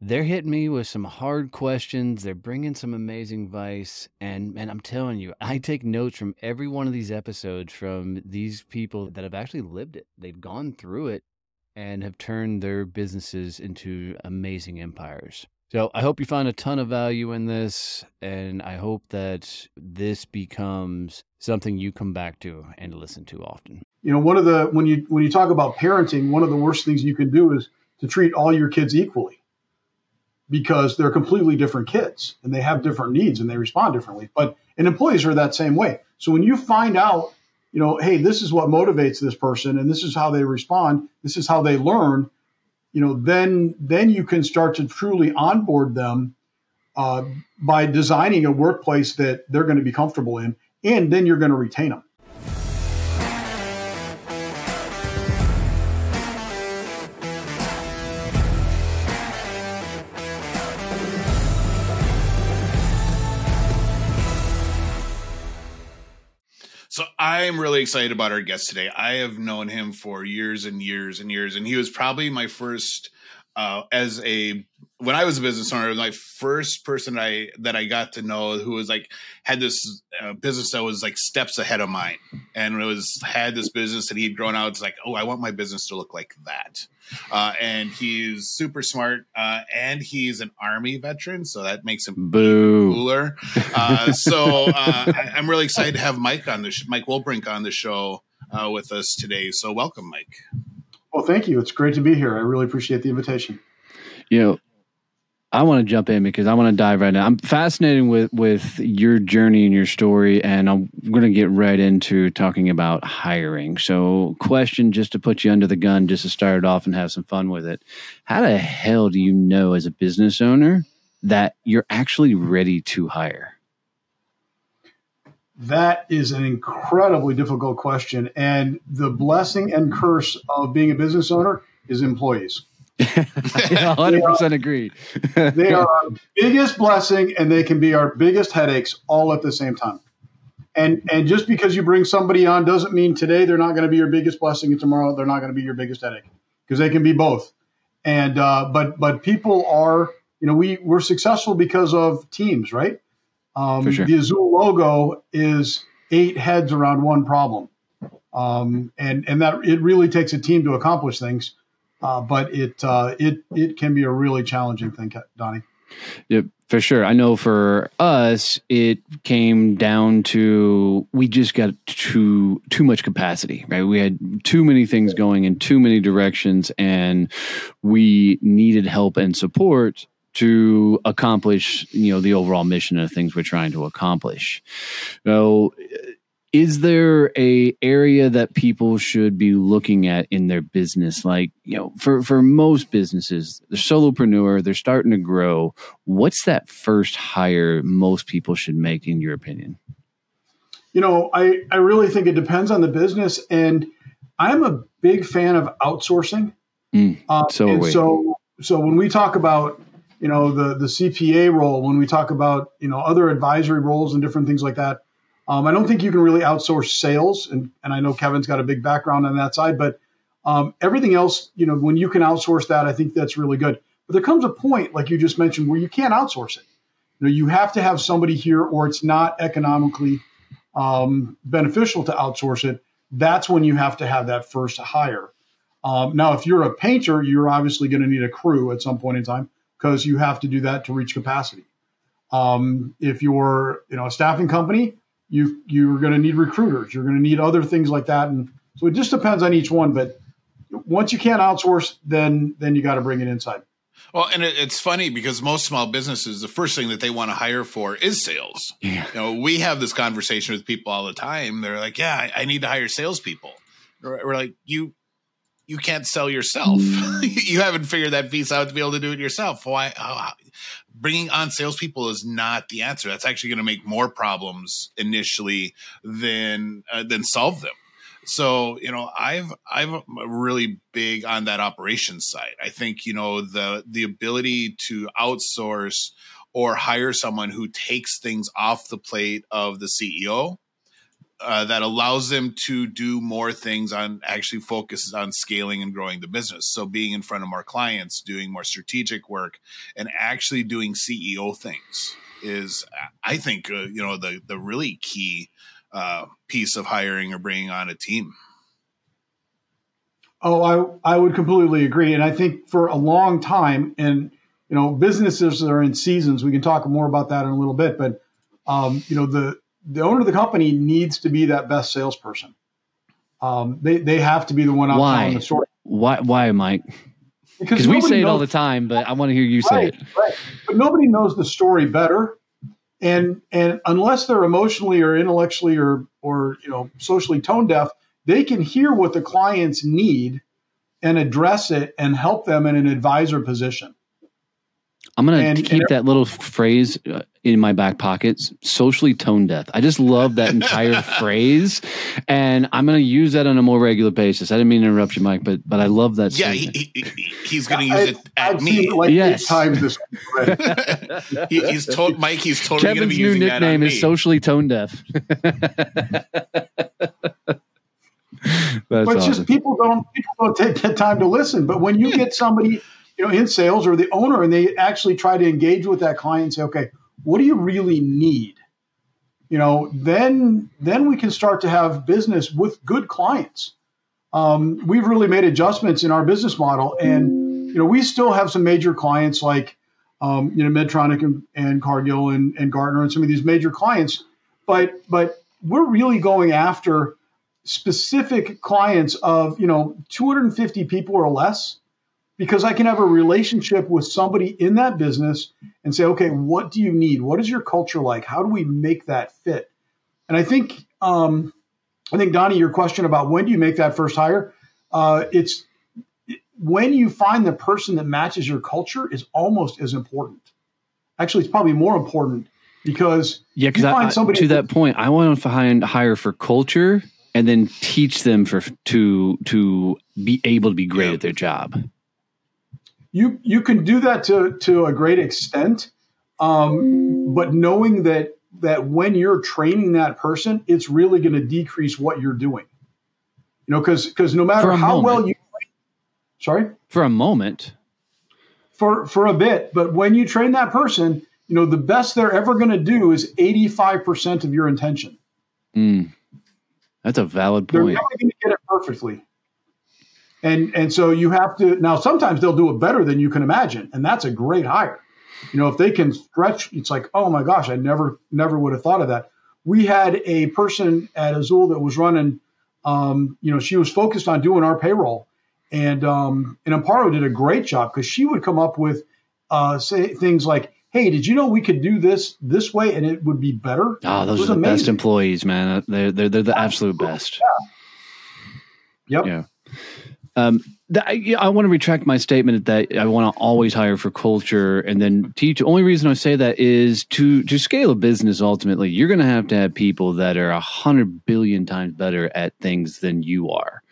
they're hitting me with some hard questions. They're bringing some amazing advice. And, and I'm telling you, I take notes from every one of these episodes from these people that have actually lived it. They've gone through it and have turned their businesses into amazing empires. So I hope you find a ton of value in this. And I hope that this becomes something you come back to and listen to often. You know, one of the, when you, when you talk about parenting, one of the worst things you can do is to treat all your kids equally because they're completely different kids and they have different needs and they respond differently. But and employees are that same way. So when you find out, you know, hey, this is what motivates this person and this is how they respond, this is how they learn, you know, then then you can start to truly onboard them uh, by designing a workplace that they're going to be comfortable in, and then you're going to retain them. I'm really excited about our guest today. I have known him for years and years and years, and he was probably my first uh, as a when I was a business owner, my first person I that I got to know who was like had this uh, business that was like steps ahead of mine, and it was had this business that he'd grown out. It's like, oh, I want my business to look like that. Uh, and he's super smart, uh, and he's an army veteran, so that makes him Boo. cooler. Uh, so uh, I, am really excited to have Mike on the sh- Mike Wolbrink on the show uh, with us today. So welcome, Mike. Well, thank you. It's great to be here. I really appreciate the invitation. You know, I want to jump in because I want to dive right now. I'm fascinated with with your journey and your story, and I'm going to get right into talking about hiring. So, question just to put you under the gun, just to start it off and have some fun with it. How the hell do you know as a business owner that you're actually ready to hire? That is an incredibly difficult question, and the blessing and curse of being a business owner is employees. Hundred percent agreed. they are our biggest blessing, and they can be our biggest headaches all at the same time. And and just because you bring somebody on doesn't mean today they're not going to be your biggest blessing, and tomorrow they're not going to be your biggest headache because they can be both. And uh, but but people are you know we we're successful because of teams, right? Um, sure. The Azul logo is eight heads around one problem, um, and and that it really takes a team to accomplish things. Uh, but it uh, it it can be a really challenging thing, Donnie. Yep, for sure. I know for us, it came down to we just got too too much capacity, right? We had too many things going in too many directions, and we needed help and support to accomplish you know the overall mission of things we're trying to accomplish. So is there a area that people should be looking at in their business? Like you know for for most businesses they're solopreneur they're starting to grow. What's that first hire most people should make in your opinion? You know i i really think it depends on the business and i'm a big fan of outsourcing. Mm, uh, so and so so when we talk about you know the the cpa role when we talk about you know other advisory roles and different things like that um, I don't think you can really outsource sales, and, and I know Kevin's got a big background on that side, but um, everything else, you know, when you can outsource that, I think that's really good. But there comes a point, like you just mentioned, where you can't outsource it. You know, you have to have somebody here, or it's not economically um, beneficial to outsource it. That's when you have to have that first hire. Um, now, if you're a painter, you're obviously going to need a crew at some point in time because you have to do that to reach capacity. Um, if you're, you know, a staffing company, you you're going to need recruiters. You're going to need other things like that, and so it just depends on each one. But once you can't outsource, then then you got to bring it inside. Well, and it, it's funny because most small businesses, the first thing that they want to hire for is sales. Yeah. You know, we have this conversation with people all the time. They're like, "Yeah, I, I need to hire salespeople." We're, we're like, "You, you can't sell yourself. you haven't figured that piece out to be able to do it yourself. Why? How, bringing on salespeople is not the answer. That's actually going to make more problems initially than uh, than solve them. So you know, I've I'm really big on that operations side. I think you know the the ability to outsource or hire someone who takes things off the plate of the CEO uh, that allows them to do more things on actually focuses on scaling and growing the business. So being in front of more clients, doing more strategic work, and actually doing CEO things is, I think, uh, you know, the the really key uh, piece of hiring or bringing on a team. Oh, I I would completely agree, and I think for a long time, and you know, businesses are in seasons. We can talk more about that in a little bit, but um, you know, the the owner of the company needs to be that best salesperson. Um, they they have to be the one out why? telling the story. Why? Why, Mike? Because we say it all the time, but I want to hear you right, say it. Right. But nobody knows the story better, and and unless they're emotionally or intellectually or or you know socially tone deaf, they can hear what the clients need and address it and help them in an advisor position. I'm going to keep that little phrase uh, in my back pockets socially tone deaf. I just love that entire phrase. And I'm going to use that on a more regular basis. I didn't mean to interrupt you, Mike, but but I love that. Yeah, he, he, he's going to use it at I've me. It like yes. times this he, he's told Mike he's totally going to be using new nickname is socially tone deaf. but awesome. just people don't people don't take the time to listen. But when you get somebody you know, in sales or the owner, and they actually try to engage with that client and say, okay, what do you really need? You know, then then we can start to have business with good clients. Um, we've really made adjustments in our business model, and you know, we still have some major clients like um, you know Medtronic and, and Cargill and, and Gartner and some of these major clients, but but we're really going after specific clients of you know 250 people or less because I can have a relationship with somebody in that business and say, okay, what do you need? What is your culture like? How do we make that fit? And I think, um, I think Donnie, your question about when do you make that first hire? Uh, it's when you find the person that matches your culture is almost as important. Actually, it's probably more important because yeah, because I, somebody to that point, I want to find hire for culture and then teach them for to to be able to be great yeah. at their job you you can do that to to a great extent, um, but knowing that that when you're training that person, it's really going to decrease what you're doing. You know, because because no matter how moment. well you, sorry, for a moment, for for a bit, but when you train that person, you know the best they're ever going to do is 85 percent of your intention. Mm. That's a valid point. They're never going to get it perfectly. And and so you have to now sometimes they'll do it better than you can imagine, and that's a great hire. You know, if they can stretch, it's like, oh my gosh, I never never would have thought of that. We had a person at Azul that was running, um, you know, she was focused on doing our payroll, and um, and Amparo did a great job because she would come up with uh, say things like, hey, did you know we could do this this way and it would be better? Oh, those are the amazing. best employees, man. They're they're, they're the absolute best. Yeah. Yep. Yeah. Um, I, I, want to retract my statement that I want to always hire for culture and then teach. The only reason I say that is to to scale a business. Ultimately, you're going to have to have people that are a hundred billion times better at things than you are.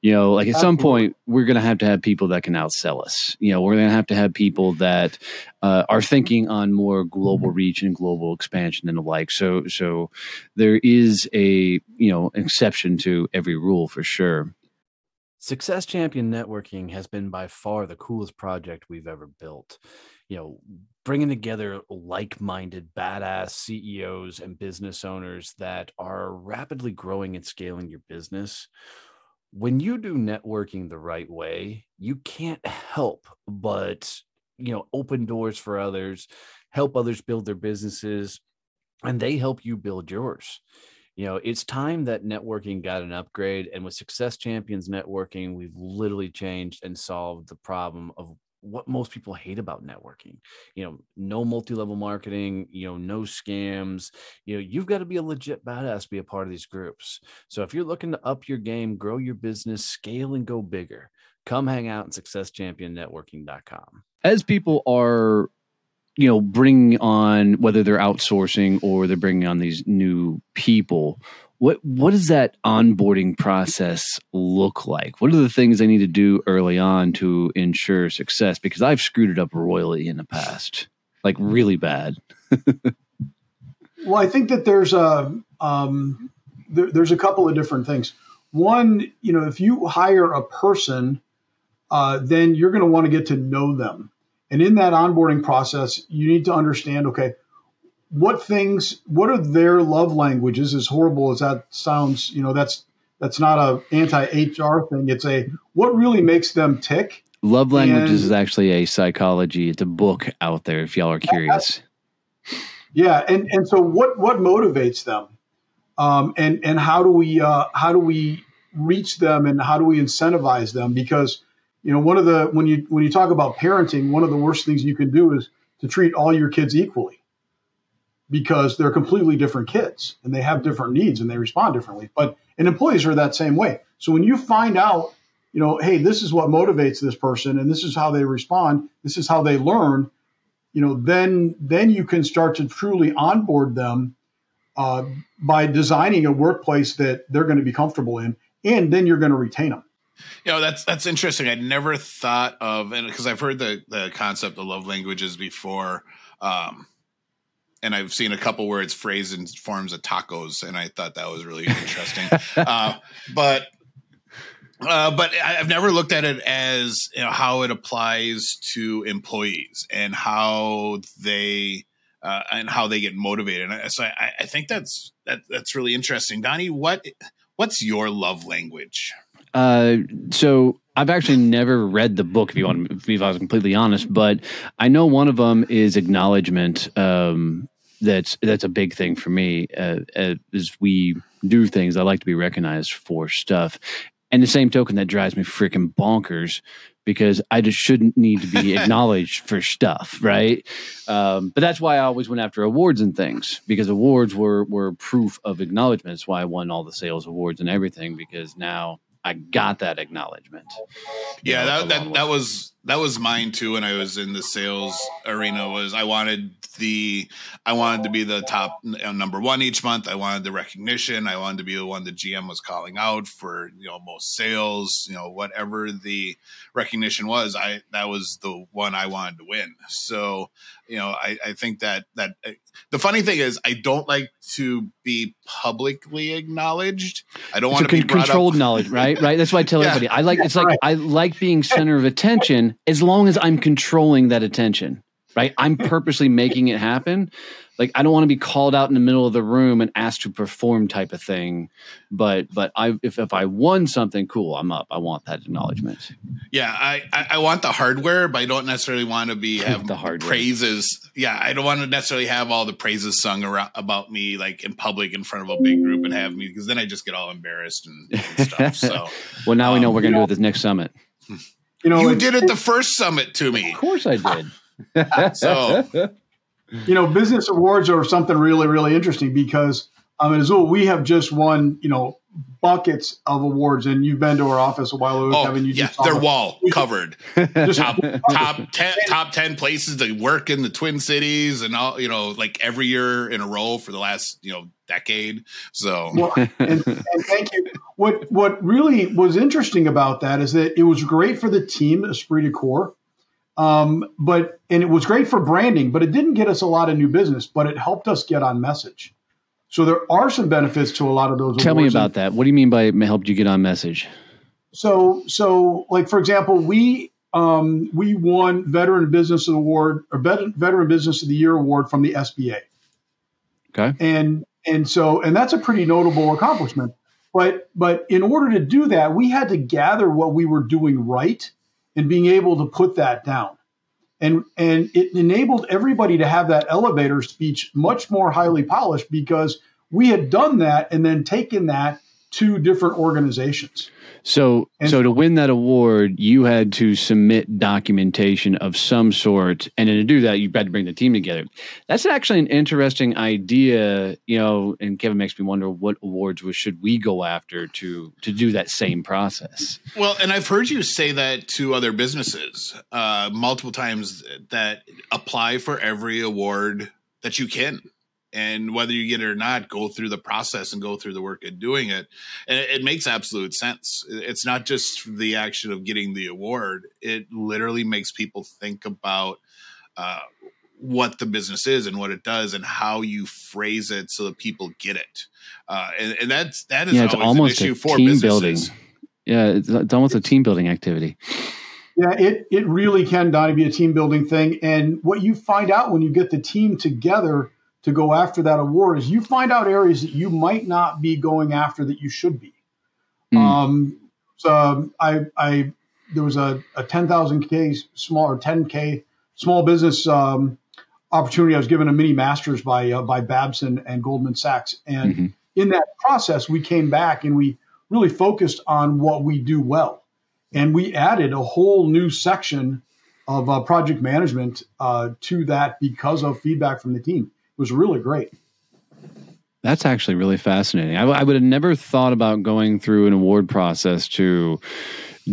You know, like at Absolutely. some point, we're going to have to have people that can outsell us. You know, we're going to have to have people that uh, are thinking on more global reach and global expansion and the like. So, so there is a you know exception to every rule for sure. Success Champion Networking has been by far the coolest project we've ever built. You know, bringing together like minded, badass CEOs and business owners that are rapidly growing and scaling your business. When you do networking the right way, you can't help but, you know, open doors for others, help others build their businesses, and they help you build yours you know it's time that networking got an upgrade and with success champions networking we've literally changed and solved the problem of what most people hate about networking. You know no multi-level marketing you know no scams. You know you've got to be a legit badass to be a part of these groups. So if you're looking to up your game grow your business scale and go bigger come hang out in successchampionnetworking.com as people are you know bringing on whether they're outsourcing or they're bringing on these new people what what does that onboarding process look like? What are the things I need to do early on to ensure success? Because i've screwed it up royally in the past like really bad. Well i think that there's a um, there, there's a couple of different things. One you know if you hire a person uh, then you're going to want to get to know them and in that onboarding process, you need to understand okay, what things, what are their love languages? As horrible as that sounds, you know, that's that's not a anti HR thing. It's a what really makes them tick. Love languages and, is actually a psychology. It's a book out there if y'all are curious. Yeah, and and so what what motivates them, um, and and how do we uh, how do we reach them and how do we incentivize them? Because you know, one of the when you when you talk about parenting, one of the worst things you can do is to treat all your kids equally because they're completely different kids and they have different needs and they respond differently. But and employees are that same way. So when you find out, you know, hey, this is what motivates this person and this is how they respond, this is how they learn, you know, then then you can start to truly onboard them uh, by designing a workplace that they're going to be comfortable in, and then you're going to retain them. You know, that's that's interesting. I'd never thought of and because I've heard the the concept of love languages before. Um, and I've seen a couple where it's phrased in forms of tacos, and I thought that was really interesting. uh, but uh, but I've never looked at it as you know how it applies to employees and how they uh, and how they get motivated. And so I, I think that's that, that's really interesting. Donnie, what what's your love language? Uh, so I've actually never read the book. If you want, if I was completely honest, but I know one of them is acknowledgement. Um, that's that's a big thing for me. Uh, as we do things, I like to be recognized for stuff. And the same token, that drives me freaking bonkers because I just shouldn't need to be acknowledged for stuff, right? Um, but that's why I always went after awards and things because awards were were proof of acknowledgement. That's why I won all the sales awards and everything because now I got that acknowledgement. Yeah, know, that that, that was that was mine too when I was in the sales arena was I wanted the I wanted to be the top uh, number one each month. I wanted the recognition. I wanted to be the one the GM was calling out for you know most sales. You know whatever the recognition was, I that was the one I wanted to win. So you know I, I think that that uh, the funny thing is I don't like to be publicly acknowledged. I don't want to be controlled up. knowledge, right? Right. That's why I tell yeah. everybody. I like it's like right. I like being center of attention as long as I'm controlling that attention, right? I'm purposely making it happen. Like I don't want to be called out in the middle of the room and asked to perform type of thing. But but I if if I won something cool, I'm up. I want that acknowledgement. Yeah, I I, I want the hardware, but I don't necessarily want to be have the hardware. praises. Yeah, I don't want to necessarily have all the praises sung around about me like in public in front of a big group and have me because then I just get all embarrassed and, and stuff. So well, now um, we know um, we're going to do at this next summit. You know, you did it the first summit to me. Of course, I did. so, you know, business awards are something really, really interesting because I mean, Azul, we have just won, you know, buckets of awards, and you've been to our office a while ago, oh, Kevin. You yeah, their wall covered. top top ten, top ten places to work in the Twin Cities, and all you know, like every year in a row for the last you know decade. So, well, and, and thank you. What what really was interesting about that is that it was great for the team, Esprit de Corps. Um, but and it was great for branding, but it didn't get us a lot of new business, but it helped us get on message. So there are some benefits to a lot of those. Tell me about that. What do you mean by helped you get on message? So, so like for example, we um, we won Veteran Business Award or Veteran Business of the Year award from the SBA. Okay. And and so and that's a pretty notable accomplishment. But but in order to do that, we had to gather what we were doing right and being able to put that down. and and it enabled everybody to have that elevator speech much more highly polished because we had done that and then taken that to different organizations. So, And- so to win that award, you had to submit documentation of some sort, and then to do that, you had to bring the team together. That's actually an interesting idea, you know. And Kevin makes me wonder what awards we should we go after to to do that same process. Well, and I've heard you say that to other businesses uh, multiple times that apply for every award that you can. And whether you get it or not, go through the process and go through the work of doing it. And it, it makes absolute sense. It's not just the action of getting the award, it literally makes people think about uh, what the business is and what it does and how you phrase it so that people get it. Uh, and, and that's, that is Yeah, it's almost an a issue for team businesses. building. Yeah, it's, it's almost a team building activity. Yeah, it it really can, Donnie, be a team building thing. And what you find out when you get the team together to go after that award is you find out areas that you might not be going after that you should be. Mm. Um, so um, I I there was a, a ten thousand k small or ten k small business um, opportunity. I was given a mini masters by uh, by Babson and Goldman Sachs, and Mhm. in that process, we came back and we really focused on what we do well, and we added a whole new section of uh, project management uh, to that because of feedback from the team. Was really great. That's actually really fascinating. I would have never thought about going through an award process to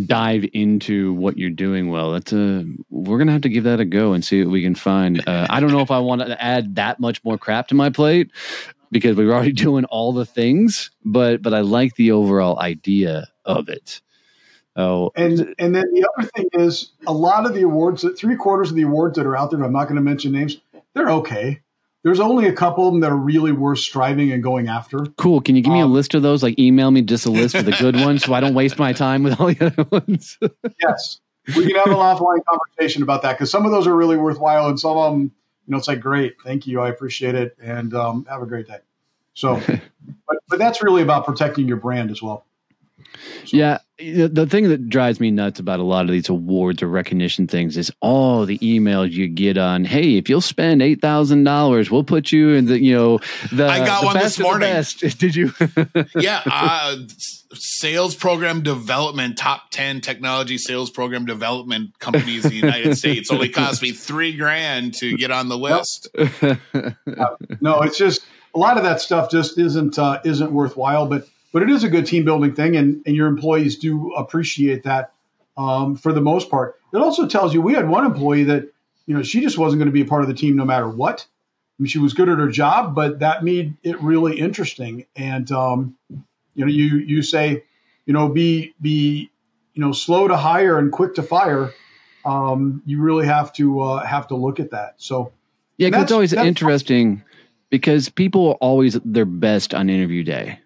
dive into what you're doing well. That's a we're gonna have to give that a go and see what we can find. Uh, I don't know if I want to add that much more crap to my plate because we're already doing all the things, but but I like the overall idea of it. Oh, And and then the other thing is a lot of the awards, three quarters of the awards that are out there, I'm not going to mention names, they're okay. There's only a couple of them that are really worth striving and going after. cool. Can you give me a Um, list of those? Like email me just a list of the good ones so I don't waste my time with all the other ones. Yes, we can have an offline conversation about that because some of those are really worthwhile, and some of them, you know, it's like great, thank you, I appreciate it, and um, have a great day. So, but but that's really about protecting your brand as well. So- Yeah, the the thing that drives me nuts about a lot of these awards or recognition things is all the emails you get on. Hey, if you'll spend eight thousand dollars, we'll put you in the you know the. I got the one this best of morning. Did you? yeah, uh, sales program development, top 10 technology sales program development companies in the United States. Only cost me three grand to get on the list. no, it's just a lot of that stuff just isn't uh, isn't worthwhile. But but it is a good team building thing, and and your employees do appreciate that um, for the most part. It also tells you we had one employee that you know she just wasn't going to be a part of the team no matter what. I mean, she was good at her job, but that made it really interesting. And um, you know, you you say, you know, be be you know slow to hire and quick to fire. Um, you really have to uh, have to look at that. So. Yeah, 'cause it's always interesting because people are always their best on interview day.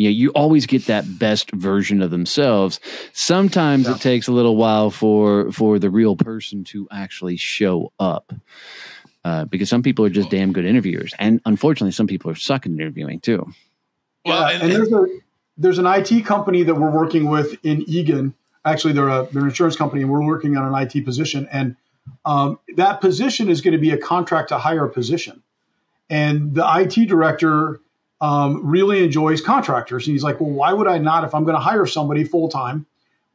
Yeah, you always get that best version of themselves. Sometimes Yeah. it takes a little while for for the real person to actually show up. Uh, because some people are just damn good interviewers, and unfortunately, some people are sucking at interviewing too. Well, Yeah, and, and there's a there's an IT company that we're working with in Eagan. Actually, they're a they're an insurance company, and we're working on an IT position. And um, that position is going to be a contract to hire position. And the IT director um, really enjoys contractors, and he's like, "Well, why would I not? If I'm going to hire somebody full time,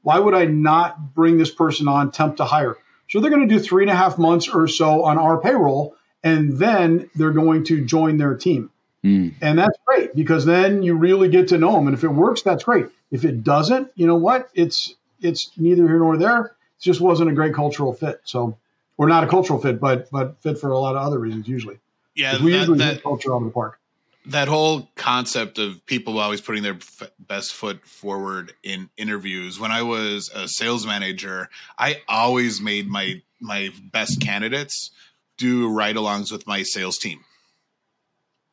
why would I not bring this person on temp to hire?" So they're going to do three and a half months or so on our payroll, and then they're going to join their team. Mm. And that's great because then you really get to know them. And if it works, that's great. If it doesn't, you know what? It's it's neither here nor there. It just wasn't a great cultural fit. So, or not a cultural fit, but but fit for a lot of other reasons usually. yeah, 'Cause we that, usually that, hit culture out of the park. That whole concept of people always putting their f- best foot forward in interviews when i was a sales manager i always made my my best candidates do ride-alongs with my sales team.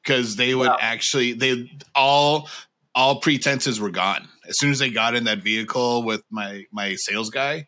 Because they would Wow. actually they all all pretenses were gone. As soon as they got in that vehicle with my my sales guy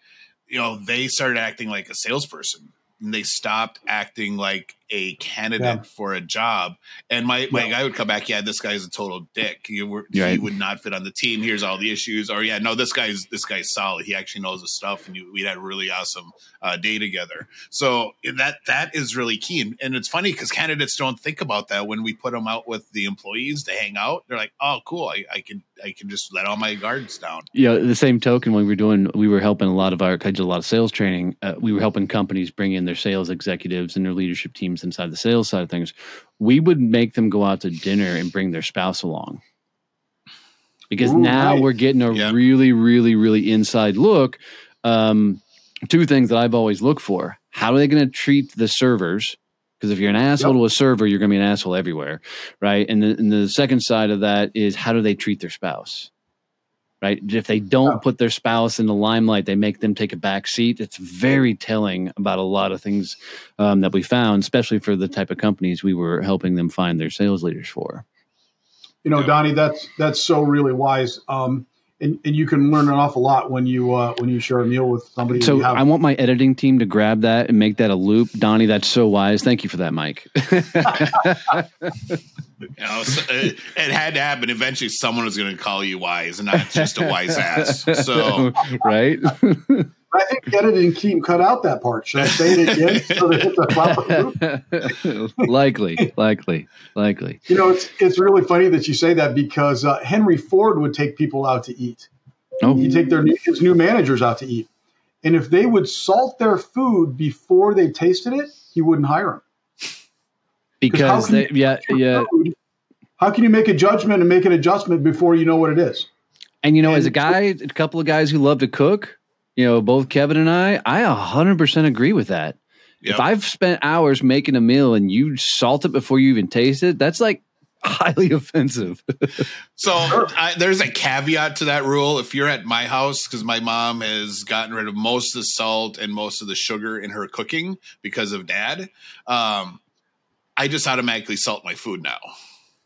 you know they started acting like a salesperson. And they stopped acting like a candidate Yeah. for a job, and my my Yeah. guy would come back, yeah, this guy's a total dick. You were, Right. He would not fit on the team. Here's all the issues. Or yeah, no, this guy's this guy's solid. He actually knows his stuff, and you, we had a really awesome uh, day together. So that that is really key, and, and it's funny because candidates don't think about that when we put them out with the employees to hang out. They're like, oh, cool, I, I can I can just let all my guards down. you know, the same token when we were doing, we were helping a lot of our, I did a lot of sales training. Uh, we were helping companies bring in their sales executives and their leadership teams inside the sales side of things. We would make them go out to dinner and bring their spouse along. Because Ooh, now nice. we're getting a Yeah. really, really, really inside look. Um, two things that I've always looked for. How are they going to treat the servers? Because if you're an asshole Yep. to a server, you're going to be an asshole everywhere, right? And the, and the second side of that is how do they treat their spouse? Right? If they don't Yeah. put their spouse in the limelight, they make them take a back seat. It's very telling about a lot of things um, that we found, especially for the type of companies we were helping them find their sales leaders for. You know, Yeah. Donnie, that's that's so really wise. Um, and, and you can learn an awful lot when you uh, when you share a meal with somebody. So have. I want my editing team to grab that and make that a loop. Donnie, that's so wise. Thank you for that, Mike. You know, so, uh, it had to happen. Eventually, someone was going to call you wise, and not just a wise ass. So right? I think the editing team cut out that part. Should I say it again so that it's a proper loop? likely, likely, likely. You know, it's it's really funny that you say that because uh, Henry Ford would take people out to eat. Oh, He'd take their new- his new managers out to eat, and if they would salt their food before they tasted it, he wouldn't hire them. because they, yeah, yeah. Food, how can you make a judgment and make an adjustment before you know what it is? And you know, as a guy, a couple of guys who love to cook, you know, both Kevin and I, I 100% agree with that. Yep. If I've spent hours making a meal and you salt it before you even taste it, that's like highly offensive. So I, there's a caveat to that rule. If you're at my house, because my mom has gotten rid of most of the salt and most of the sugar in her cooking because of dad, um, I just automatically salt my food now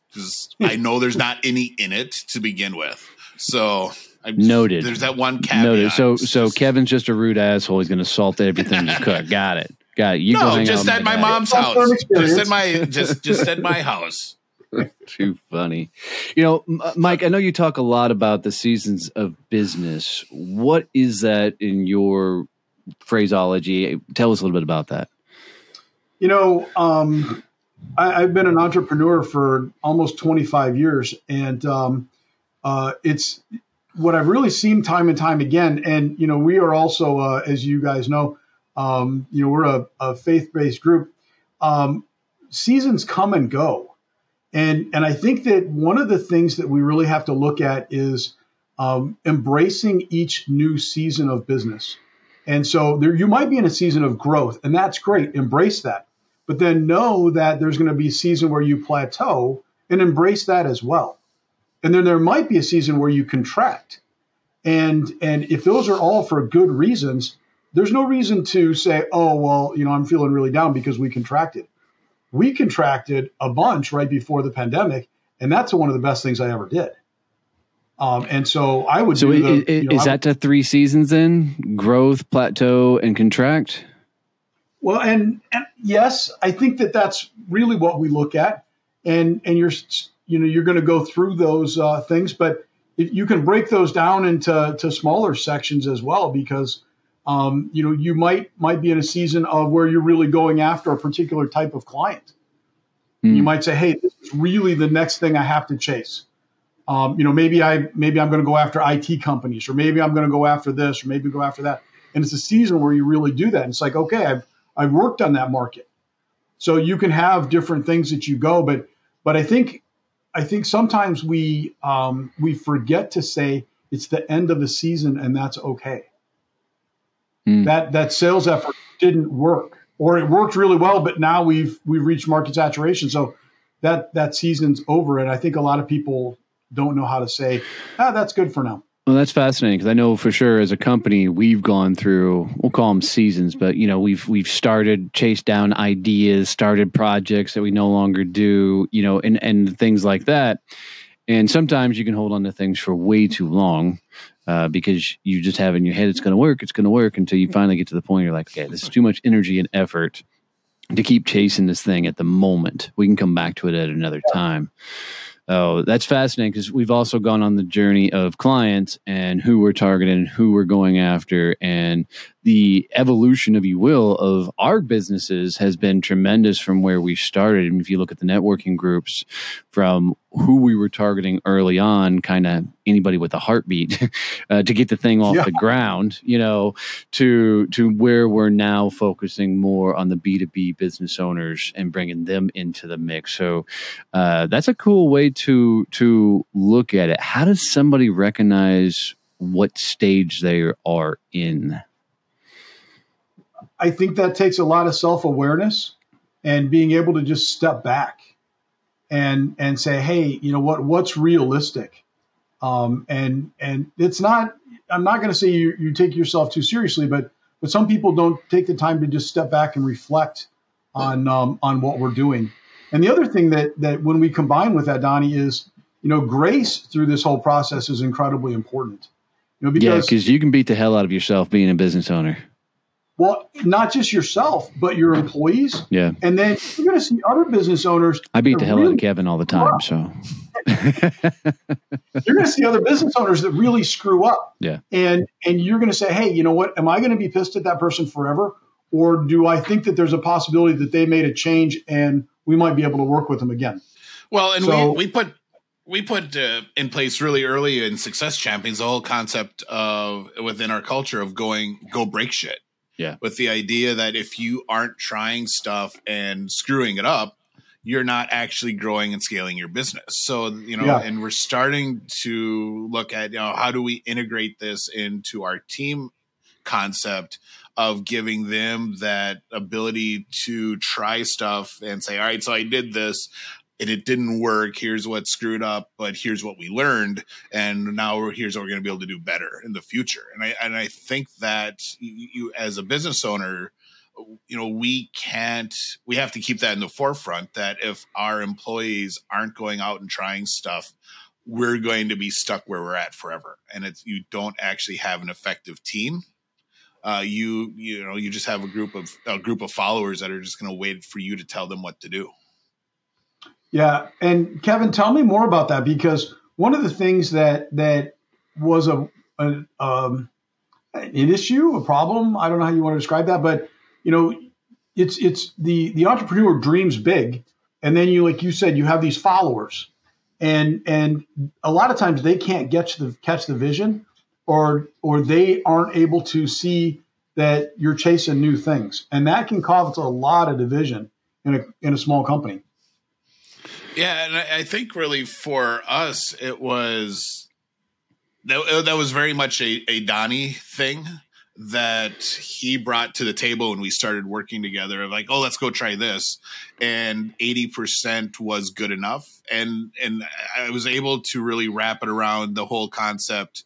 because I know there's not any in it to begin with. So I'm Noted. There's that one caveat. Noted. So, It's so just- Kevin's just a rude asshole. He's going to salt everything you cook. Got it. Got it. You go no, hang just out at with my mom's house. Just experience. at my just just at my house. Too funny. You know, uh, Mike, I know you talk a lot about the seasons of business. What is that in your phraseology? Tell us a little bit about that. You know, um, I, I've been an entrepreneur for almost 25 years, and um, uh, it's what I've really seen time and time again. And you know, we are also, uh, as you guys know, um, you know, we're a, a faith-based group. Um, seasons come and go, and and I think that one of the things that we really have to look at is um, embracing each new season of business. And so there, you might be in a season of growth, and that's great. Embrace that. But then know that there's going to be a season where you plateau and embrace that as well. And then there might be a season where you contract. And and if those are all for good reasons, there's no reason to say, oh, well, you know, I'm feeling really down because we contracted. We contracted a bunch right before the pandemic, and that's one of the best things I ever did. Um, and so I would So the, you know, is that to three seasons then? Growth, plateau, and contract? Well, and, and yes, I think that that's really what we look at, and and you're you know you're going to go through those uh, things, but if you can break those down into to smaller sections as well, because um, you know you might might be in a season of where you're really going after a particular type of client. Hmm. You might say, hey, this is really the next thing I have to chase. Um, you know, maybe I maybe I'm going to go after IT companies, or maybe I'm going to go after this, or maybe go after that. And it's a season where you really do that. And it's like, okay, I've I've worked on that market, so you can have different things that you go. But but I think I think sometimes we um, we forget to say it's the end of the season, and that's okay. Hmm. That that sales effort didn't work, or it worked really well, but now we've we've reached market saturation. So that that season's over, and I think a lot of people don't know how to say, ah, that's good for now. Well, that's fascinating because I know for sure as a company we've gone through we'll call them seasons, but you know we've we've started chased down ideas, started projects that we no longer do, you know, and and things like that. And sometimes you can hold on to things for way too long uh, because you just have in your head it's going to work, it's going to work until you finally get to the point you're like, okay, this is too much energy and effort. to keep chasing this thing at the moment. We can come back to it at another time. Oh, that's fascinating because we've also gone on the journey of clients and who we're targeting, and who we're going after, and the evolution, if you will, of our businesses has been tremendous from where we started. And if you look at the networking groups, from who we were targeting early on, kind of anybody with a heartbeat, uh, to get the thing off yeah. the ground, you know, to to where we're now focusing more on the B two B business owners and bringing them into the mix. So uh, that's a cool way to to look at it. How does somebody recognize what stage they are in? I think that takes a lot of self awareness and being able to just step back and and say, hey, you know what? What's realistic? Um, and and it's not. I'm not going to say you, you take yourself too seriously, but but some people don't take the time to just step back and reflect on um, on what we're doing. And the other thing that that when we combine with that, Donnie, is you know grace through this whole process is incredibly important. You know, because, yeah, because you can beat the hell out of yourself being a business owner. Well, not just yourself, but your employees. Yeah. And then you're going to see other business owners. I beat the hell really out of Kevin all the time. So you're going to see other business owners that really screw up. Yeah. And and you're going to say, hey, you know what? Am I going to be pissed at that person forever, or do I think that there's a possibility that they made a change and we might be able to work with them again? Well, and so, we we put we put uh, in place really early in Success Champions the whole concept of within our culture of going go break shit yeah. With the idea that if you aren't trying stuff and screwing it up, you're not actually growing and scaling your business. So, you know, yeah. and we're starting to look at, you know, how do we integrate this into our team concept of giving them that ability to try stuff and say, all right, so I did this and it didn't work. Here's what screwed up, but here's what we learned, and now here's what we're going to be able to do better in the future. And I and I think that you, as a business owner, you know, we can't. We have to keep that in the forefront. That if our employees aren't going out and trying stuff, we're going to be stuck where we're at forever. And it's you don't actually have an effective team. Uh, you you know you just have a group of a group of followers that are just going to wait for you to tell them what to do. Yeah, and Kevin, tell me more about that because one of the things that that was a, a um, an issue, a problem. I don't know how you want to describe that, but you know, it's it's the the entrepreneur dreams big, and then you like you said you have these followers, and and a lot of times they can't get the catch the vision, or or they aren't able to see that you're chasing new things, and that can cause a lot of division in a in a small company. Yeah, and I think really for us, it was that, uh, that was very much a, a Donnie thing that he brought to the table when we started working together of like oh let's go try this and 80% was good enough and and i was able to really wrap it around the whole concept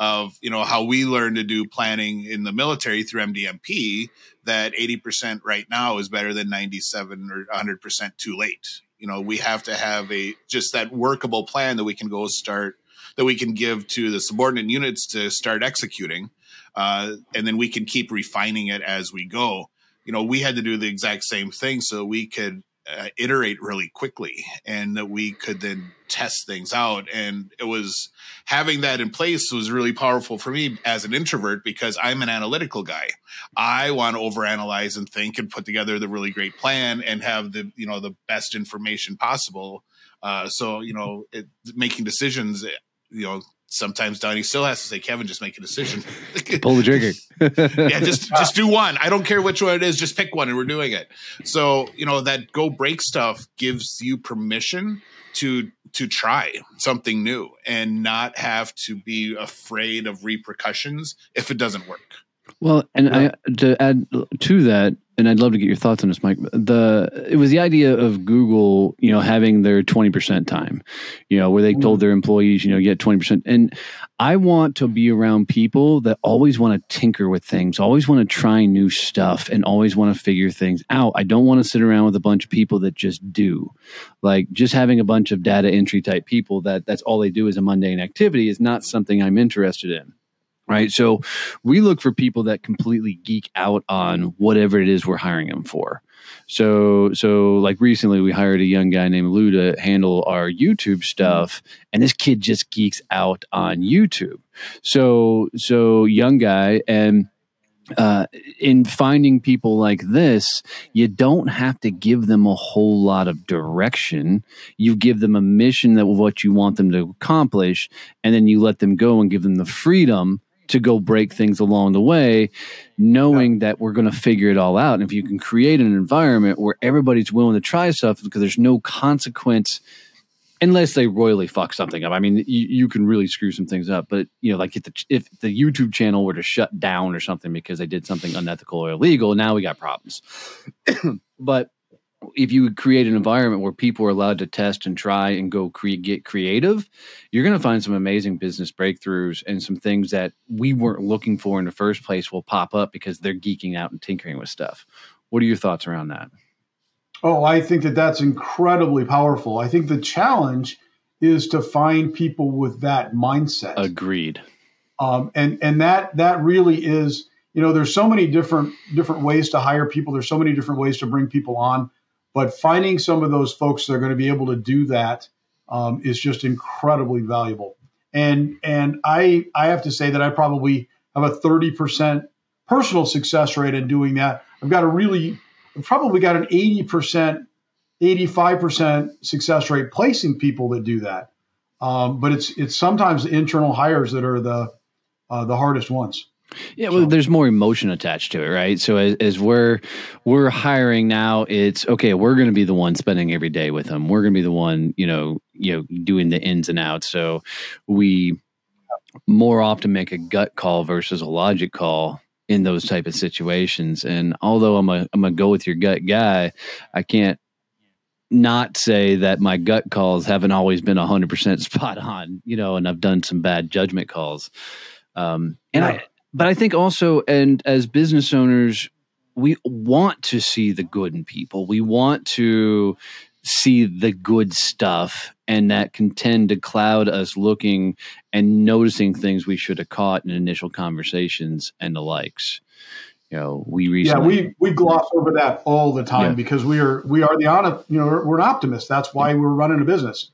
of you know how we learned to do planning in the military through mdmp that 80% right now is better than 97 or 100% too late you know we have to have a just that workable plan that we can go start that we can give to the subordinate units to start executing uh, and then we can keep refining it as we go. You know we had to do the exact same thing so we could uh, iterate really quickly and that we could then test things out. And it was having that in place was really powerful for me as an introvert because i'm an analytical guy. I want to overanalyze and think and put together the really great plan and have the you know the best information possible. Uh, so you know it, making decisions you know sometimes Donnie still has to say, Kevin, just make a decision. Pull the trigger. yeah, just just do one. I don't care which one it is, just pick one and we're doing it. So, you know, that go break stuff gives you permission to to try something new and not have to be afraid of repercussions if it doesn't work. Well, and yeah. I, to add to that, and I'd love to get your thoughts on this, Mike. The it was the idea of Google, you know, having their twenty percent time, you know, where they told mm. their employees, you know, get twenty percent. And I want to be around people that always want to tinker with things, always want to try new stuff, and always want to figure things out. I don't want to sit around with a bunch of people that just do, like just having a bunch of data entry type people that that's all they do is a mundane activity is not something I'm interested in. Right? So we look for people that completely geek out on whatever it is we're hiring them for. So, so like recently, we hired a young guy named Lou to handle our YouTube stuff, and this kid just geeks out on YouTube. So, so young guy, and uh, in finding people like this, you don't have to give them a whole lot of direction. You give them a mission that what you want them to accomplish, and then you let them go and give them the freedom to go break things along the way, knowing yeah. that we're going to figure it all out. And if you can create an environment where everybody's willing to try stuff because there's no consequence unless they royally fuck something up. I mean, you, you can really screw some things up, but you know, like if the, if the YouTube channel were to shut down or something because they did something unethical or illegal, now we got problems. but if you create an environment where people are allowed to test and try and go create get creative, you're going to find some amazing business breakthroughs and some things that we weren't looking for in the first place will pop up because they're geeking out and tinkering with stuff. What are your thoughts around that? Oh, I think that that's incredibly powerful. I think the challenge is to find people with that mindset. Agreed. Um, and and that that really is, you know, there's so many different different ways to hire people. There's so many different ways to bring people on, but finding some of those folks that are going to be able to do that um, is just incredibly valuable. And and I I have to say that I probably have a 30% personal success rate in doing that. I've got a really probably got an 80%, 85% success rate placing people that do that. Um, but it's it's sometimes the internal hires that are the uh, the hardest ones. Yeah, well, so. there's more emotion attached to it, right? So as, as we're we're hiring now, it's okay. We're going to be the one spending every day with them. We're going to be the one, you know, you know, doing the ins and outs. So we more often make a gut call versus a logic call in those type of situations. And although I'm a I'm a go with your gut guy, I can't not say that my gut calls haven't always been 100% spot on, you know, and I've done some bad judgment calls. Um, and yeah. I, but I think also, and as business owners, we want to see the good in people. We want to see the good stuff and that can tend to cloud us looking and noticing things we should have caught in initial conversations and the likes. You know we recently yeah we we gloss over that all the time yeah. because we are we are the honest you know we're, we're an optimist. That's why we're running a business.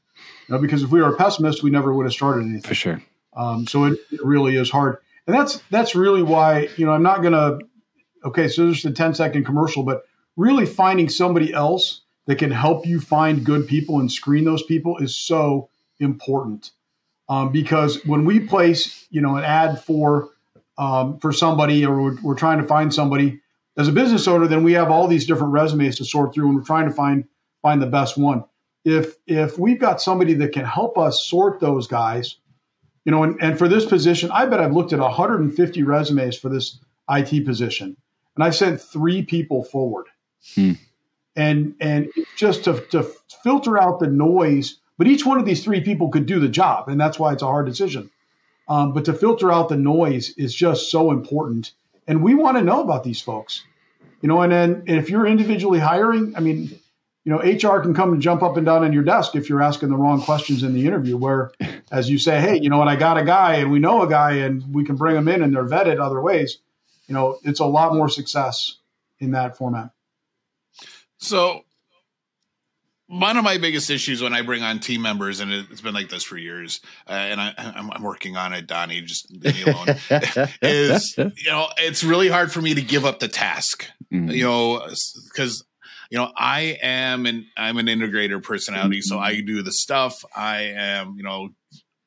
You know because if we were a pessimist we never would have started anything. For sure. Um, so it, it really is hard and that's that's really why you know i'm not gonna okay so there's the 10 second commercial but really finding somebody else that can help you find good people and screen those people is so important. Um, because when we place, you know, an ad for um, for somebody, or we're, we're, trying to find somebody as a business owner, then we have all these different resumes to sort through, and we're trying to find find the best one. If if we've got somebody that can help us sort those guys, you know, and, and for this position, I bet I've looked at 150 resumes for this IT position, and I've sent three people forward. Hmm and and just to, to filter out the noise. But each one of these three people could do the job, and that's why it's a hard decision. Um, but to filter out the noise is just so important, and we want to know about these folks, you know. And then and if you're individually hiring, I mean, you know, HR can come and jump up and down on your desk if you're asking the wrong questions in the interview. Where, as you say, hey, you know what, I got a guy, and we know a guy, and we can bring them in, and they're vetted other ways. You know, it's a lot more success in that format. So one of my biggest issues when I bring on team members, and it's been like this for years, uh, and I, am working on it, Donnie, just leave me alone, is, you know, it's really hard for me to give up the task, mm-hmm. you know, because, you know, I am an, I'm an integrator personality. Mm-hmm. So I do the stuff. I am, you know,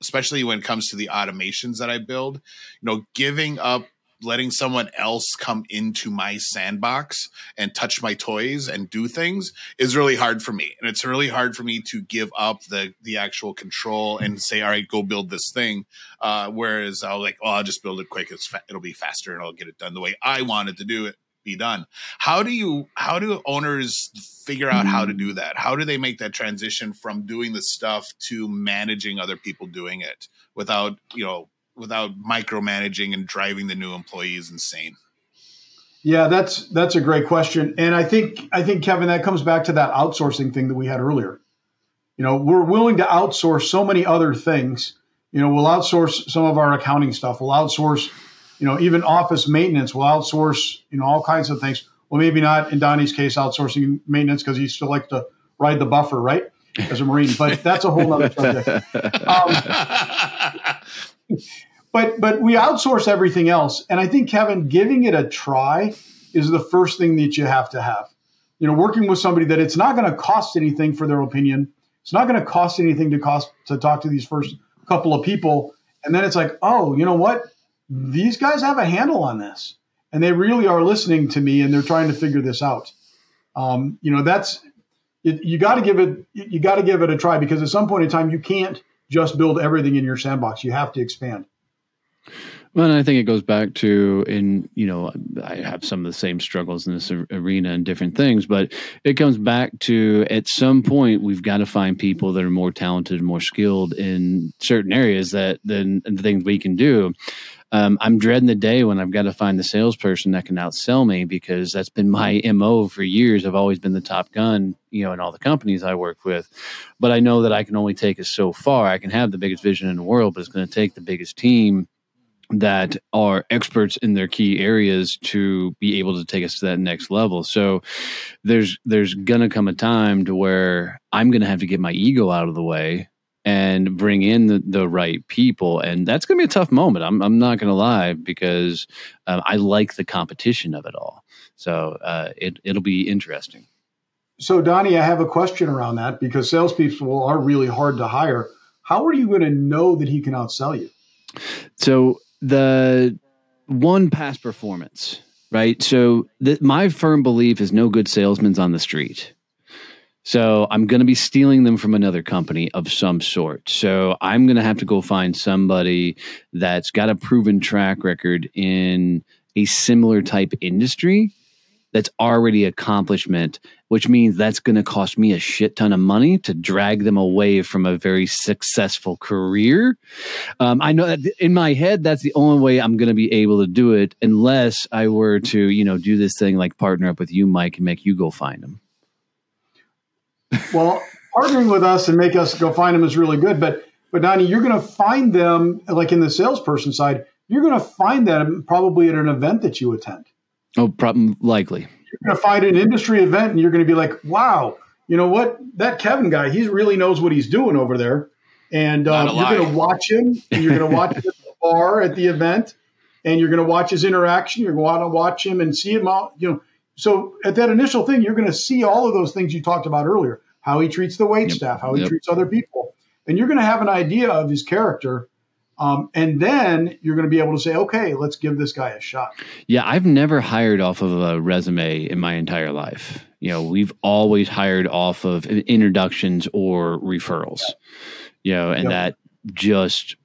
especially when it comes to the automations that I build, you know, giving up letting someone else come into my sandbox and touch my toys and do things is really hard for me. And it's really hard for me to give up the the actual control and say all right go build this thing. Uh, whereas i'll like oh i'll just build it quick. It's fa- it'll be faster and i'll get it done the way i wanted to do it be done how do you how do owners figure out how to mm. do that how do they make that transition from doing the stuff to managing other people doing it without you know without micromanaging and driving the new employees insane? Yeah, that's that's a great question, and I think I think Kevin that comes back to that outsourcing thing that we had earlier. You know, we're willing to outsource so many other things. You You know, we'll outsource some of our accounting stuff. We'll outsource, you know, even office maintenance. We'll outsource, you know, all kinds of things. Well, maybe not in Donnie's case, outsourcing maintenance because he still likes to ride the buffer, right? As a Marine, but that's a whole other subject. Um, but but we outsource everything else, and I think Kevin, giving it a try is the first thing that you have to have. You know, working with somebody that it's not going to cost anything for their opinion. It's not going to cost anything to cost to talk to these first couple of people, and then it's like, oh, you know what? These guys have a handle on this, and they really are listening to me, and they're trying to figure this out. Um, you know, that's it, you got to give it you got to give it a try because at some point in time you can't just build everything in your sandbox. You have to expand. Well, I think it goes back to in you know I have some of the same struggles in this arena and different things, but it comes back to at some point we've got to find people that are more talented, more skilled in certain areas that than the things we can do. Um, I'm dreading the day when I've got to find the salesperson that can outsell me because that's been my mo for years. I've always been the top gun, you know, in all the companies I work with. But I know that I can only take us so far. I can have the biggest vision in the world, but it's going to take the biggest team that are experts in their key areas to be able to take us to that next level. So there's there's gonna come a time to where I'm gonna have to get my ego out of the way and bring in the, the right people. And that's going to be a tough moment. I'm, I'm not going to lie because um, I like the competition of it all. So uh, it, it'll be interesting. So, Donnie, I have a question around that because salespeople are really hard to hire. How are you going to know that he can outsell you? So, the one past performance, right? So, the, my firm belief is no good salesman's on the street. So I'm going to be stealing them from another company of some sort. So I'm going to have to go find somebody that's got a proven track record in a similar type industry that's already accomplishment, which means that's going to cost me a shit ton of money to drag them away from a very successful career. Um, I know that in my head, that's the only way I'm going to be able to do it, unless I were to, you know, do this thing like partner up with you, Mike, and make you go find them. Well, partnering with us and make us go find them is really good. But but Donnie, you're going to find them like in the salesperson side. You're going to find them probably at an event that you attend. Oh, probably likely. You're going to find an industry event, and you're going to be like, "Wow, you know what? That Kevin guy, he really knows what he's doing over there." And um, you're going to watch him. And you're going to watch him at the bar at the event, and you're going to watch his interaction. You're going to watch him and see him out. You know, so at that initial thing, you're going to see all of those things you talked about earlier how he treats the wait yep. staff, how he yep. treats other people. And you're going to have an idea of his character. Um, and then you're going to be able to say, okay, let's give this guy a shot. Yeah, I've never hired off of a resume in my entire life. You know, we've always hired off of introductions or referrals. You know, and yep. that just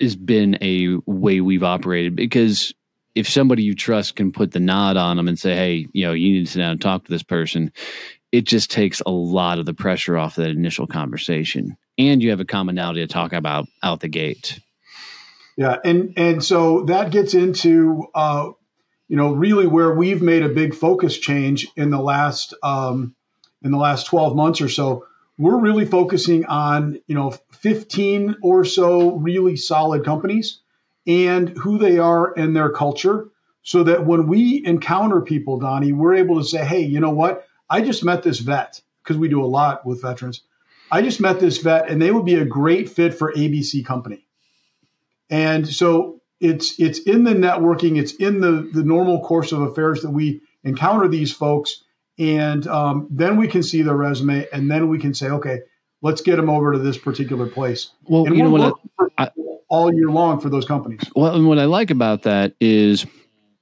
has been a way we've operated because if somebody you trust can put the nod on them and say, "Hey, you know, you need to sit down and talk to this person," it just takes a lot of the pressure off that initial conversation. And you have a commonality to talk about out the gate. Yeah and and so that gets into uh, you know really where we've made a big focus change in the last um, in the last 12 months or so. We're really focusing on you know 15 or so really solid companies and who they are and their culture so that when we encounter people donnie we're able to say hey you know what I just met this vet because we do a lot with veterans. I just met this vet and they would be a great fit for ABC company. And so it's it's in the networking, it's in the the normal course of affairs that we encounter these folks, and um, then we can see their resume, and then we can say, okay, let's get them over to this particular place. Well, and you know what? I, all year long for those companies. Well, and what I like about that is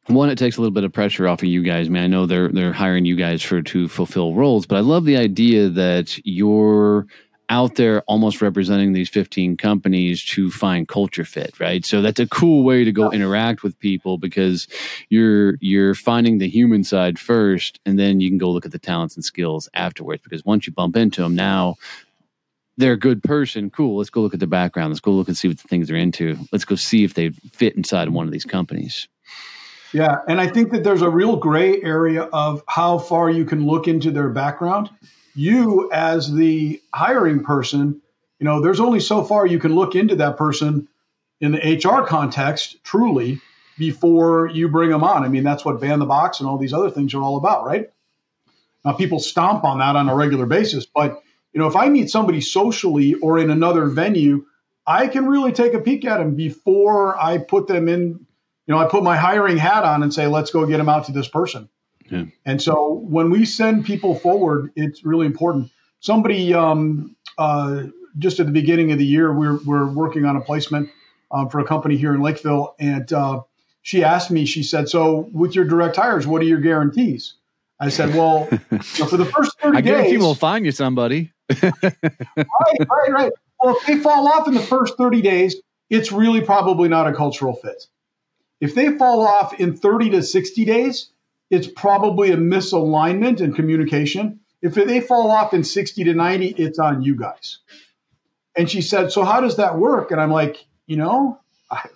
one, it takes a little bit of pressure off of you guys. I mean, I know they're they're hiring you guys for to fulfill roles, but I love the idea that you're out there almost representing these 15 companies to find culture fit right so that's a cool way to go interact with people because you're you're finding the human side first and then you can go look at the talents and skills afterwards because once you bump into them now they're a good person cool let's go look at their background let's go look and see what the things they're into let's go see if they fit inside one of these companies yeah, and I think that there's a real gray area of how far you can look into their background. You, as the hiring person, you know, there's only so far you can look into that person in the HR context, truly, before you bring them on. I mean, that's what ban the box and all these other things are all about, right? Now, people stomp on that on a regular basis, but you know, if I meet somebody socially or in another venue, I can really take a peek at them before I put them in. You know, I put my hiring hat on and say, let's go get them out to this person. Yeah. And so when we send people forward, it's really important. Somebody um, uh, just at the beginning of the year, we're, we're working on a placement um, for a company here in Lakeville. And uh, she asked me, she said, So with your direct hires, what are your guarantees? I said, Well, for the first 30 I guarantee days, we'll find you somebody. right, right, right. Well, if they fall off in the first 30 days, it's really probably not a cultural fit. If they fall off in 30 to 60 days, it's probably a misalignment in communication. If they fall off in 60 to 90, it's on you guys. And she said, So how does that work? And I'm like, You know, I,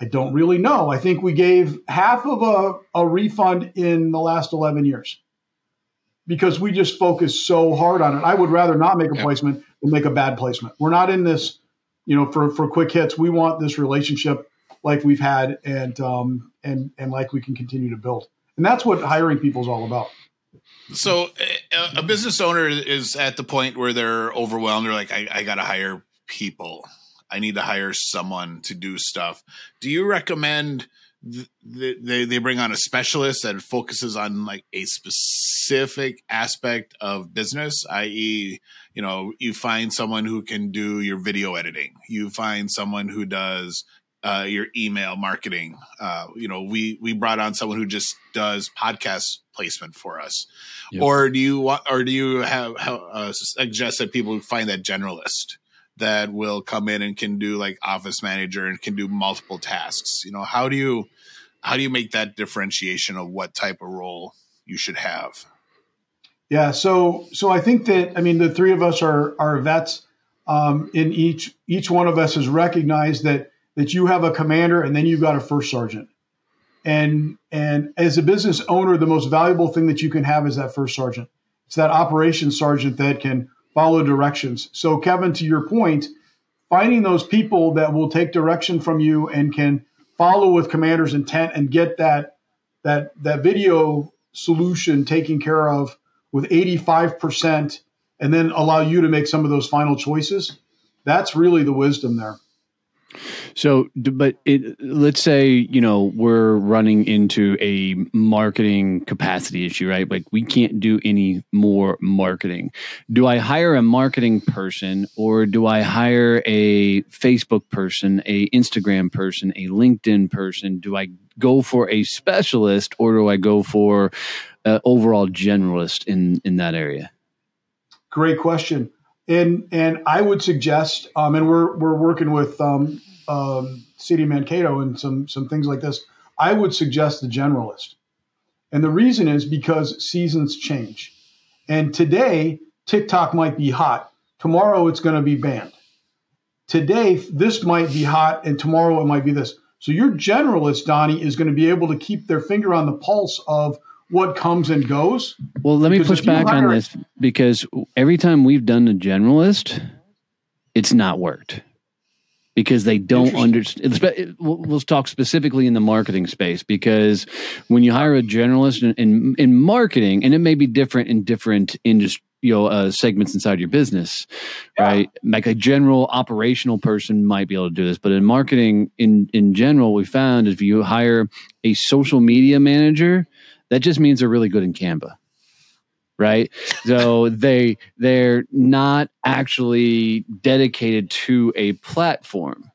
I don't really know. I think we gave half of a, a refund in the last 11 years because we just focus so hard on it. I would rather not make a yep. placement than make a bad placement. We're not in this, you know, for, for quick hits. We want this relationship like we've had and um, and and like we can continue to build. And that's what hiring people is all about. So a business owner is at the point where they're overwhelmed. They're like, I, I got to hire people. I need to hire someone to do stuff. Do you recommend they they bring on a specialist that focuses on like a specific aspect of business, i.e., you know, you find someone who can do your video editing. You find someone who does uh, your email marketing. Uh, you know, we we brought on someone who just does podcast placement for us, yep. or do you want, or do you have, have uh, suggest that people find that generalist that will come in and can do like office manager and can do multiple tasks? You know, how do you how do you make that differentiation of what type of role you should have? Yeah, so so I think that I mean the three of us are are vets. Um, in each each one of us has recognized that that you have a commander and then you've got a first sergeant. And and as a business owner, the most valuable thing that you can have is that first sergeant. It's that operations sergeant that can follow directions. So Kevin, to your point, finding those people that will take direction from you and can follow with commander's intent and get that that that video solution taken care of with 85% and then allow you to make some of those final choices. That's really the wisdom there. So, but it, let's say you know we're running into a marketing capacity issue, right? Like we can't do any more marketing. Do I hire a marketing person, or do I hire a Facebook person, a Instagram person, a LinkedIn person? Do I go for a specialist, or do I go for an overall generalist in in that area? Great question. And and I would suggest, um, and we're we're working with um, um, CD Mankato and some some things like this. I would suggest the generalist, and the reason is because seasons change, and today TikTok might be hot, tomorrow it's going to be banned. Today this might be hot, and tomorrow it might be this. So your generalist, Donnie, is going to be able to keep their finger on the pulse of what comes and goes. Well, let me push back hire, on this because every time we've done a generalist, it's not worked because they don't understand. We'll talk specifically in the marketing space because when you hire a generalist in, in, in marketing, and it may be different in different industry, you know, uh, segments inside your business, yeah. right? Like a general operational person might be able to do this, but in marketing, in in general, we found if you hire a social media manager that just means they're really good in Canva. Right. So they they're not actually dedicated to a platform.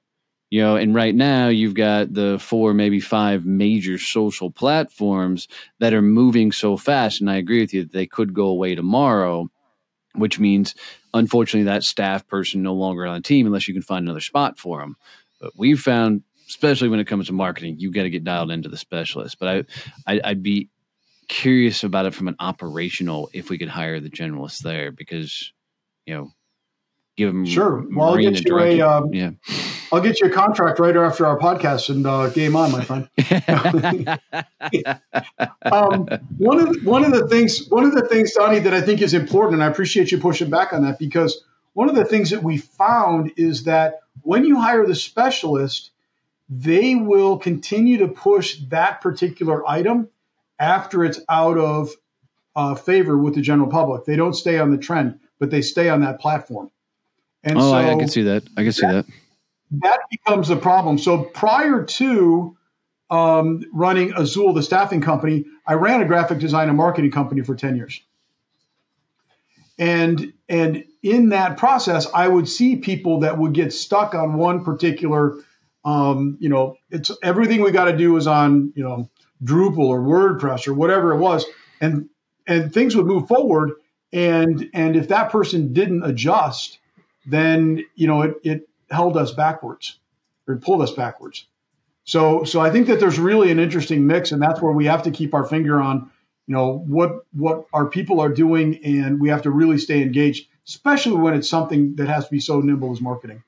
You know, and right now you've got the four, maybe five major social platforms that are moving so fast. And I agree with you that they could go away tomorrow, which means unfortunately that staff person no longer on the team unless you can find another spot for them. But we've found especially when it comes to marketing, you got to get dialed into the specialist. But I, I, would be curious about it from an operational if we could hire the generalists there because you know give them sure. well i'll get you a um, yeah. I'll get you a contract right after our podcast and uh, game on my friend. Um, one of the, one of the things one of the things donnie that i think is important and i appreciate you pushing back on that because one of the things that we found is that when you hire the specialist, they will continue to push that particular item after it's out of uh, favor with the general public. They don't stay on the trend, but they stay on that platform. And oh, so I, I can see that. I can see that. That becomes a problem. So prior to um, running Azule, the staffing company, I ran a graphic design and marketing company for 10 years. And and in that process, I would see people that would get stuck on one particular, um, you know, it's everything we got to do is on, you know, Drupal or WordPress or whatever it was, and and things would move forward. And and if that person didn't adjust, then you know it it held us backwards or pulled us backwards. So so I think that there's really an interesting mix, and that's where we have to keep our finger on you know what what our people are doing and we have to really stay engaged especially when it's something that has to be so nimble as marketing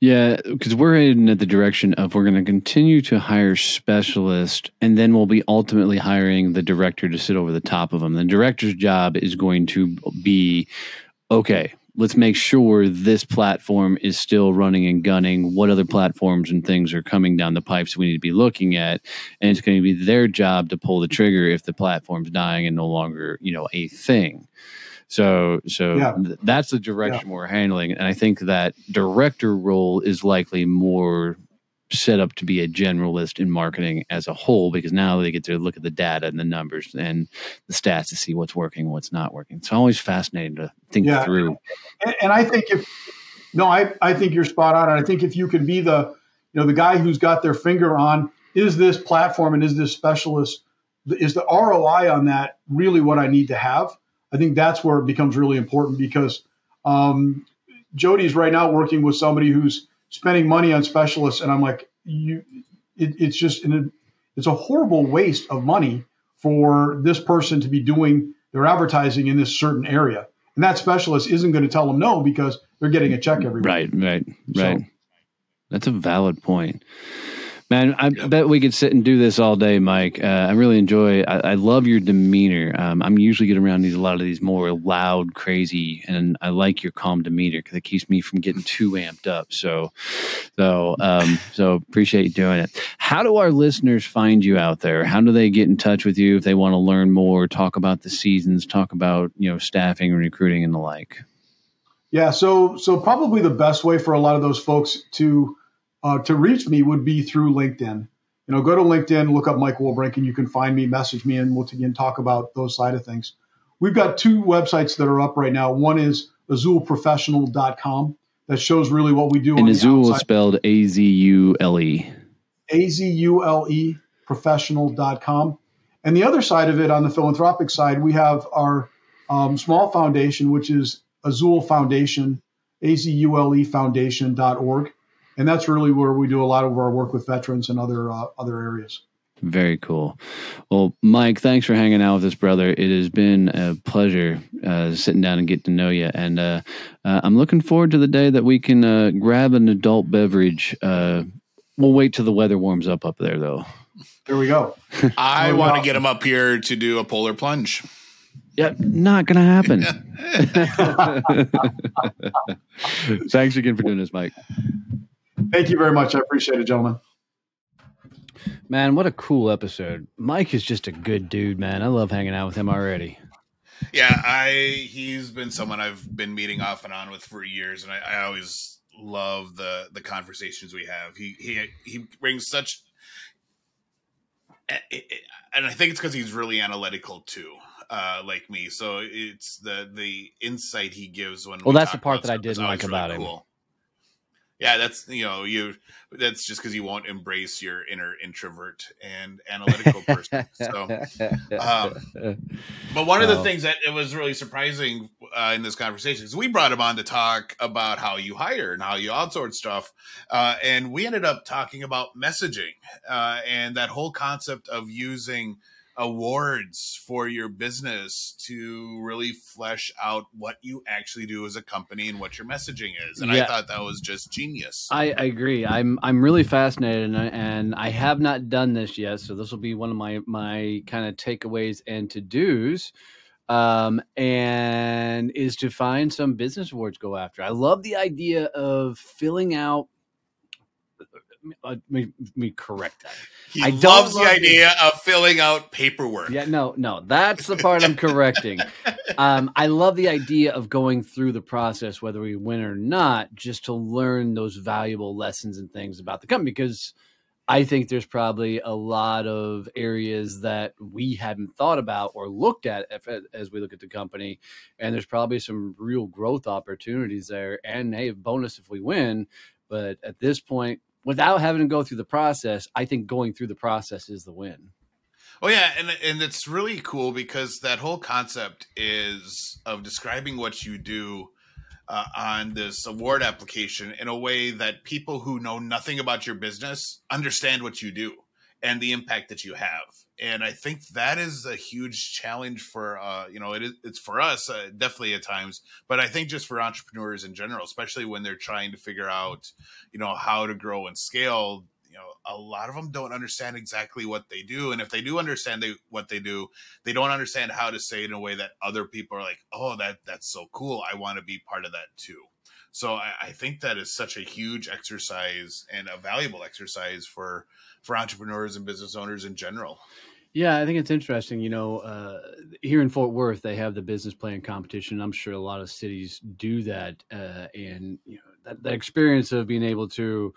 yeah because we're heading at the direction of we're going to continue to hire specialists and then we'll be ultimately hiring the director to sit over the top of them the director's job is going to be okay let's make sure this platform is still running and gunning. What other platforms and things are coming down the pipes we need to be looking at? And it's going to be their job to pull the trigger if the platform's dying and no longer, you know, a thing. So, so yeah. th- that's the direction yeah. we're handling, and I think that director role is likely more set up to be a generalist in marketing as a whole because now they get to look at the data and the numbers and the stats to see what's working, what's not working. It's always fascinating to think yeah. through. And, and, I think if no, I, I think you're spot on. And I think if you can be the you know the guy who's got their finger on is this platform and is this specialist is the ROI on that really what I need to have? I think that's where it becomes really important because um, Jody's right now working with somebody who's spending money on specialists, and I'm like, you, it, it's just an, it's a horrible waste of money for this person to be doing their advertising in this certain area, and that specialist isn't going to tell them no because they're getting a check every week. Right, right, right. That's a valid point. Man, I yep. bet we could sit and do this all day, Mike. Uh, I really enjoy. I, I love your demeanor. Um, I'm usually getting around these a lot of these more loud, crazy, and I like your calm demeanor because it keeps me from getting too amped up. So, so, um, so appreciate you doing it. How do our listeners find you out there? How do they get in touch with you if they want to learn more, talk about the seasons, talk about you know staffing and recruiting and the like? Yeah, so so probably the best way for a lot of those folks to uh, to reach me would be through LinkedIn. You know, go to LinkedIn, look up Mike Wolbrink, and you can find me, message me, and we'll again talk about those side of things. We've got two websites that are up right now. One is azuleprofessional.com that shows really what we do. And Azule is spelled A Z U L E. A Z U L E professional.com. And the other side of it, on the philanthropic side, we have our um, small foundation, which is Azule Foundation, A Z U L E Foundation.org and that's really where we do a lot of our work with veterans and other uh, other areas. Very cool. Well, Mike, thanks for hanging out with us, brother. It has been a pleasure uh, sitting down and getting to know you. And uh, uh, I'm looking forward to the day that we can uh, grab an adult beverage. Uh, we'll wait till the weather warms up up there, though. There we go. I want to get him up here to do a polar plunge. Yep, not going to happen. Thanks again for doing this, Mike. Thank you very much. I appreciate it, gentlemen. Man, what a cool episode. Mike is just a good dude, man. I love hanging out with him already. Yeah, I he's been someone I've been meeting off and on with for years, and I, I always love the the conversations we have. He he he brings such, and I think it's because he's really analytical too, uh, like me. So it's the the insight he gives when. Well, we that's the part that I didn't like about really him. Cool yeah that's you know you that's just because you won't embrace your inner introvert and analytical person so um, but one of the things that it was really surprising uh, in this conversation is we brought him on to talk about how you hire and how you outsource stuff uh, and we ended up talking about messaging uh, and that whole concept of using awards for your business to really flesh out what you actually do as a company and what your messaging is. And yeah. I thought that was just genius. I, I, agree. I'm I'm really fascinated, and I, and I have not done this yet. So this will be one of my my kind of takeaways and to dos. um, and is to find some business awards go after. I love the idea of filling out. Uh, let me, let me correct that. He I loves the love it. idea of filling out paperwork. Yeah, no, no, that's the part I'm correcting. um, I love the idea of going through the process, whether we win or not, just to learn those valuable lessons and things about the company. Because I think there's probably a lot of areas that we hadn't thought about or looked at if, as we look at the company, and there's probably some real growth opportunities there. And hey, bonus if we win. But at this point, without having to go through the process, I think going through the process is the win. Oh yeah, and and it's really cool because that whole concept is of describing what you do uh, on this award application in a way that people who know nothing about your business understand what you do and the impact that you have. And I think that is a huge challenge for uh, you know it is it's for us uh, definitely at times, but I think just for entrepreneurs in general, especially when they're trying to figure out you know how to grow and scale you know a lot of them don't understand exactly what they do and if they do understand they, what they do they don't understand how to say it in a way that other people are like oh that that's so cool i want to be part of that too so I, I think that is such a huge exercise and a valuable exercise for for entrepreneurs and business owners in general Yeah, I think it's interesting. You know, uh, here in Fort Worth, they have the business plan competition. I'm sure a lot of cities do that, uh, and you know that, that experience of being able to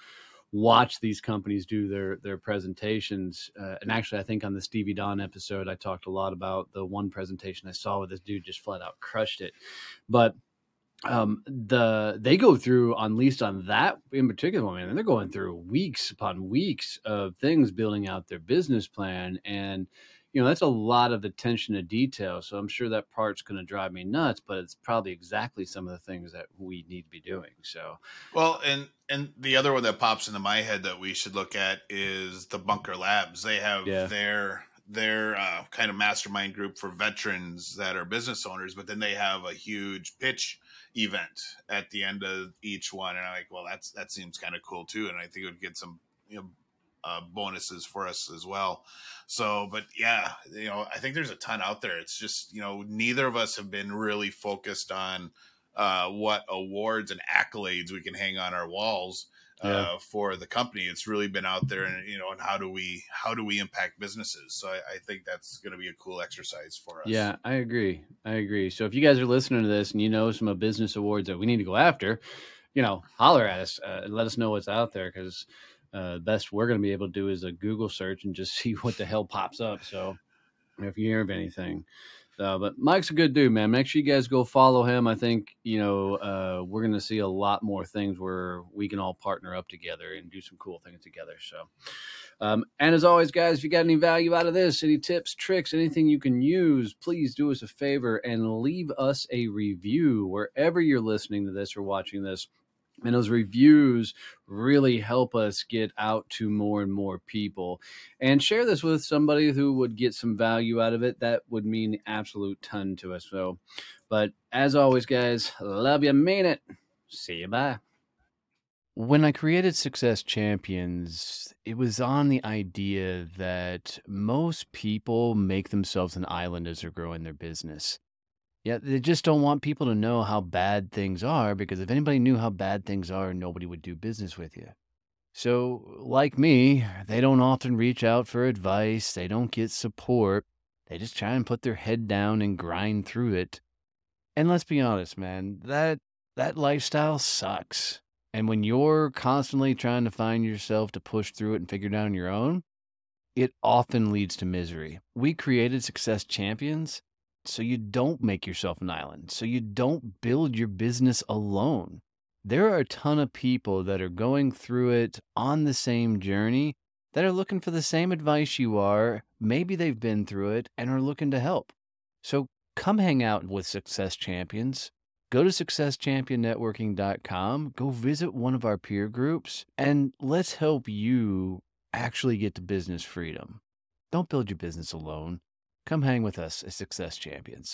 watch these companies do their their presentations. Uh, and actually, I think on the Stevie Don episode, I talked a lot about the one presentation I saw where this dude just flat out crushed it. But um the they go through on least on that in particular I mean, they're going through weeks upon weeks of things building out their business plan and you know that's a lot of attention to detail so i'm sure that part's going to drive me nuts but it's probably exactly some of the things that we need to be doing so well and and the other one that pops into my head that we should look at is the bunker labs they have Yeah. their their uh, kind of mastermind group for veterans that are business owners but then they have a huge pitch event at the end of each one. And i'm like well that's that seems kind of cool too. And i think it would get some you know uh, bonuses for us as well. So but yeah you know i think there's a ton out there. It's just you know neither of us have been really focused on uh, what awards and accolades we can hang on our walls uh, Yeah. for the company. It's really been out there, and you know, and how do we how do we impact businesses? So I, I think that's going to be a cool exercise for us. yeah i agree i agree so if you guys are listening to this and you know some of business awards that we need to go after you know holler at us uh, and let us know what's out there because uh, the best we're going to be able to do is a google search and just see what the hell pops up so if you hear of anything uh, but Mike's a good dude, man. Make sure you guys go follow him. I think you know uh, we're going to see a lot more things where we can all partner up together and do some cool things together. So, um, and as always, guys, if you got any value out of this, any tips, tricks, anything you can use, please do us a favor and leave us a review wherever you're listening to this or watching this. And those reviews really help us get out to more and more people. And share this with somebody who would get some value out of it. That would mean an absolute ton to us. So, but as always, guys, love you, mean it. See you, bye. When I created Success Champions, it was on the idea that most people make themselves an island as they're growing their business. Yeah, they just don't want people to know how bad things are because if anybody knew how bad things are, nobody would do business with you. So, like me, they don't often reach out for advice, they don't get support. They just try and put their head down and grind through it. And let's be honest, man, that that lifestyle sucks. And when you're constantly trying to find yourself to push through it and figure it out on your own, it often leads to misery. We created Success Champions so you don't make yourself an island, so you don't build your business alone. There are a ton of people that are going through it on the same journey that are looking for the same advice you are. Maybe they've been through it and are looking to help. So come hang out with Success Champions. Go to successchampionnetworking.com, go visit one of our peer groups, and let's help you actually get to business freedom. Don't build your business alone. Come hang with us as Success Champions.